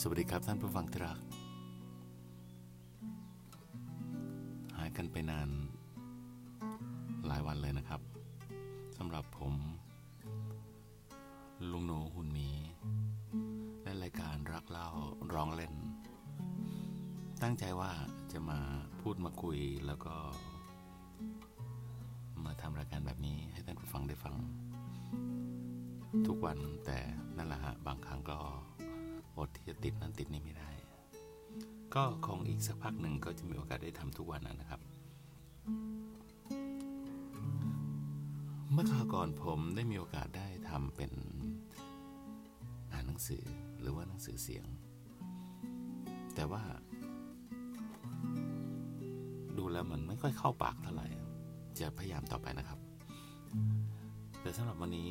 สวัสดีครับท่านผู้ฟังที่รัก หายกันไปนานหลายวันเลยนะครับสำหรับผม ลุงหนูหุ่นหมี และรายการรักเล่าร้องเล่น ตั้งใจว่าจะมาพูดมาคุยแล้วก็ มาทำรายการแบบนี้ให้ท่านผู้ฟังได้ฟัง ทุกวันแต่นั่นแหละฮะบางครั้งก็ อดที่จะติดนั้นติดนี้ไม่ได้ ก็คงอีกสักพักหนึ่งก็จะมีโอกาสได้ทำทุกวันนะครับ เมื่อคราวก่อนผมได้มีโอกาสได้ทำเป็นอ่านหนังสือหรือว่าหนังสือเสียง แต่ว่า ดูแล้วมันไม่ค่อยเข้าปากเท่าไหร่ จะพยายามต่อไปนะครับ แต่สำหรับวันนี้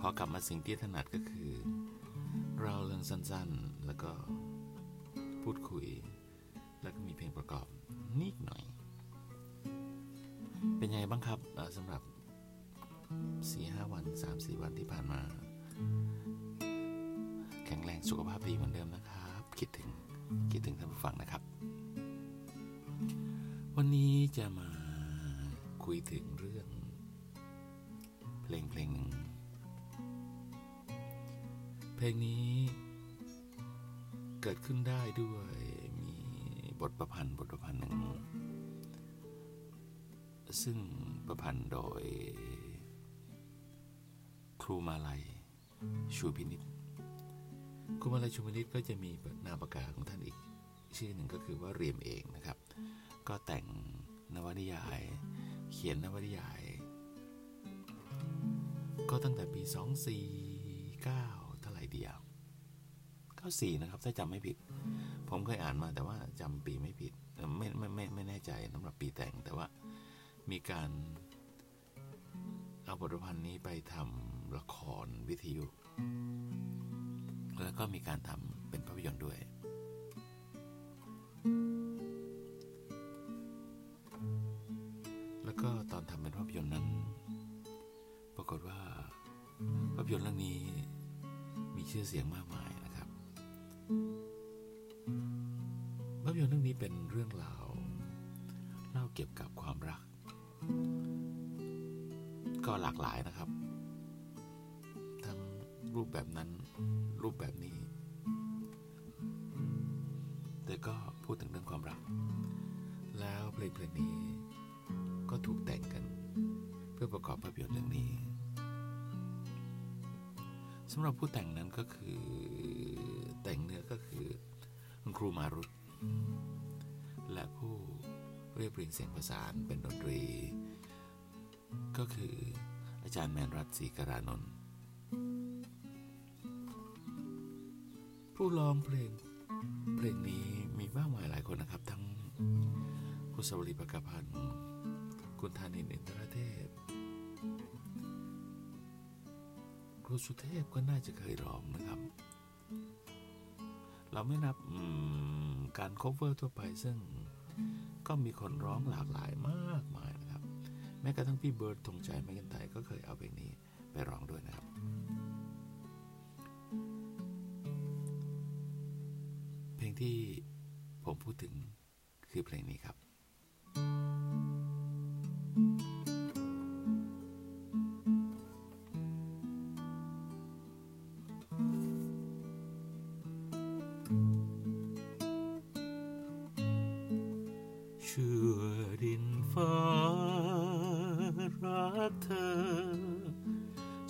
ขอกลับมาสิ่งที่ถนัดก็คือ สั้นๆ แล้วก็พูดคุย แล้วก็มีเพลงประกอบนิดหน่อย เป็นไงบ้างครับสำหรับ4ีหวัน3 4วันที่ผ่านมา แข็งแรงสุขภาพดีเหมือนเดิมนะครับ คิดถึงคิดถึงท่านผู้ฟังนะครับ วันนี้จะมาคุยถึงเรื่อง เพลงเพลงหนึ่งเพลงนี้ เกิดขึ้นได้ด้วย มีบทประพันธ์บทประพันธ์หนึ่ง ซึ่งประพันธ์โดย ครูมาลัยชูพินิษครูมาลัยชูพินิษก็จะมีนามปากกาของท่านอีก ชื่อหนึ่งก็คือว่าเรียมเองนะครับ ก็แต่งนวนิยาย เขียนนวนิยาย ก็ตั้งแต่ปี 249 94นะครับ ถ้าจำไม่ผิด ผมเคยอ่านมาแต่ว่าจำปีไม่ผิดไม่ไม่ไม่ไม่แน่ใจสำหรับปีแต่งแต่ว่ามีการเอาบทประพันธ์นี้ไปทำละครวิทยุ แล้วก็มีการทำเป็นภาพยนตร์ด้วย แล้วก็ตอนทำเป็นภาพยนตร์นั้น ปรากฏว่าภาพยนตร์เรื่องนี้มีชื่อเสียงมากมาย ภาพยนตร์เรื่องนี้เป็นเรื่องราวเล่าเกี่ยวกับความรัก ก็หลากหลายนะครับ ทั้งรูปแบบนั้นรูปแบบนี้ แต่ก็พูดถึงเรื่องความรัก แล้วเพลงเพลงนี้ก็ถูกแต่งกัน เพื่อประกอบภาพยนตร์เรื่องนี้สำหรับผู้แต่งนั้นก็คือ แต่งเนื้อก็คือคุณครูมารุตและผู้เรียบเรียงเสียงประสานเป็นดนตรี ก็คืออาจารย์แมนรัตศรีกรานนท์ผู้ร้องเพลงเพลงนี้มีมากมายหลายคนนะครับ ทั้งคุณสวรีประกาพันธ์คุณธานินอินทรเทพครูสุเทพก็น่าจะเคยร้องนะครับ เราไม่นับการ cover ทั่วไปซึ่งก็มีคนร้องหลากหลายมากมายนะครับ แม้กระทั่งพี่เบิร์ดธงใจแมกันไทยก็เคยเอาเพลงนี้ไปร้องด้วยนะครับ เพลงที่ผมพูดถึงคือเพลงนี้ครับ ฟ้ารักเธอ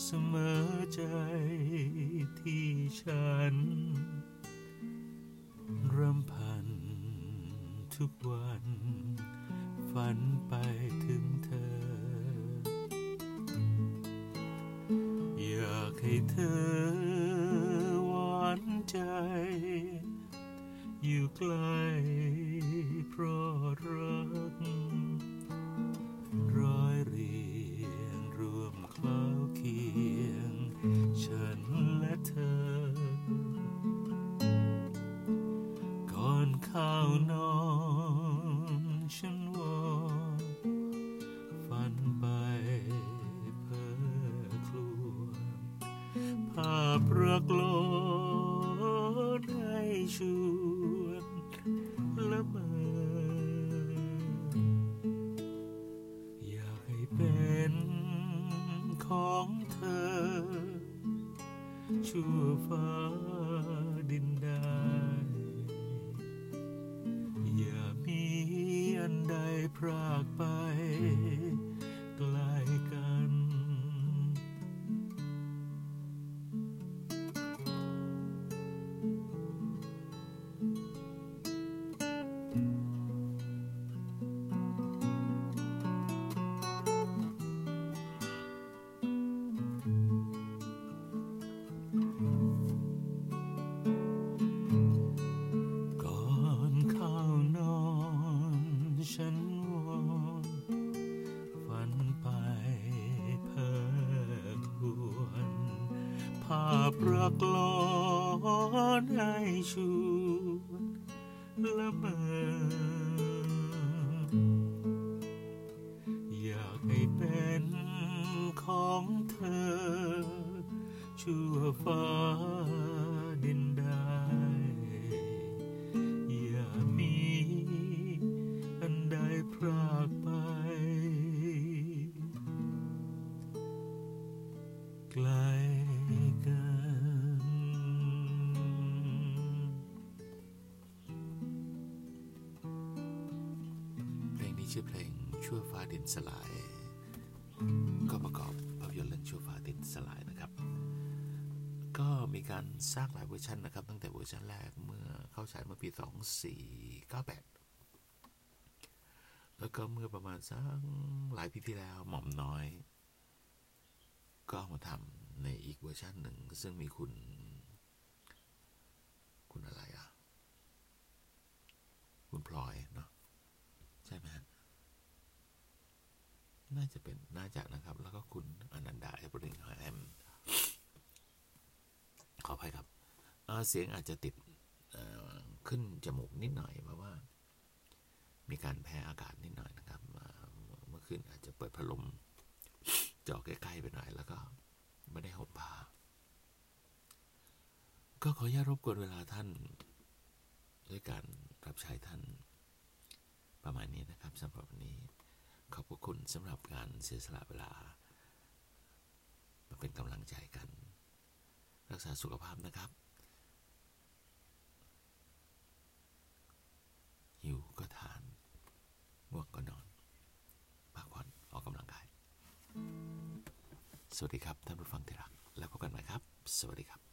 เสมอใจที่ฉันรำพันทุกวัน ฝันไปถึงเธอ อยากให้เธอหวานใจ อยู่ใกล้เพราะรัก ข้าวนอนฉันวอนฝันไปเพ้อคลวงภาพรักโลอชวนละเมออยากให้เป็นของเธอชั่วฟ้าดินด้อ พรากไป ปรักหลอนให้ชวนละเมออยากให้เป็นของเธอชั่วฟ้า ชื่อเพลงชั่วฟ้าดินสลาย ก็ประกอบภาพยนตร์เรื่องชั่วฟ้าดินสลายนะครับ ก็มีการสร้างหลายเวอร์ชันนะครับ ตั้งแต่เวอร์ชันแรกเมื่อเข้าฉายเมื่อปี 2498 แล้วก็เมื่อประมาณสักหลายปีที่แล้วหม่อมน้อย ก็มาทำในอีกเวอร์ชันหนึ่งซึ่งมีคุณ คุณอะไรอะ คุณพลอยเนาะใช่ไหมฮะ น่าจะเป็นน่าจะนะครับ แล้วก็คุณอนันดาเอเบริงแฮมขออภัยครับเสียงอาจจะติดขึ้นจมูกนิดหน่อยเพราะว่า มีการแพ้อากาศนิดหน่อยนะครับเมื่อคืนอาจจะเปิดพัดลมเจาะใกล้ๆไปหน่อยแล้วก็ไม่ได้ห่มผ้าก็ขออนุญาตรบกวนเวลาท่าน ด้วยการรับใช้ท่านประมาณนี้นะครับสำหรับวันนี้ ขอบพระคุณสำหรับการเสียสละเวลา มาเป็นกำลังใจกัน รักษาสุขภาพนะครับหิวก็ทานง่วงก็นอนพักผ่อนออกกำลังกาย สวัสดีครับ ท่านผู้ฟังที่รัก แล้วพบกันใหม่ครับ สวัสดีครับ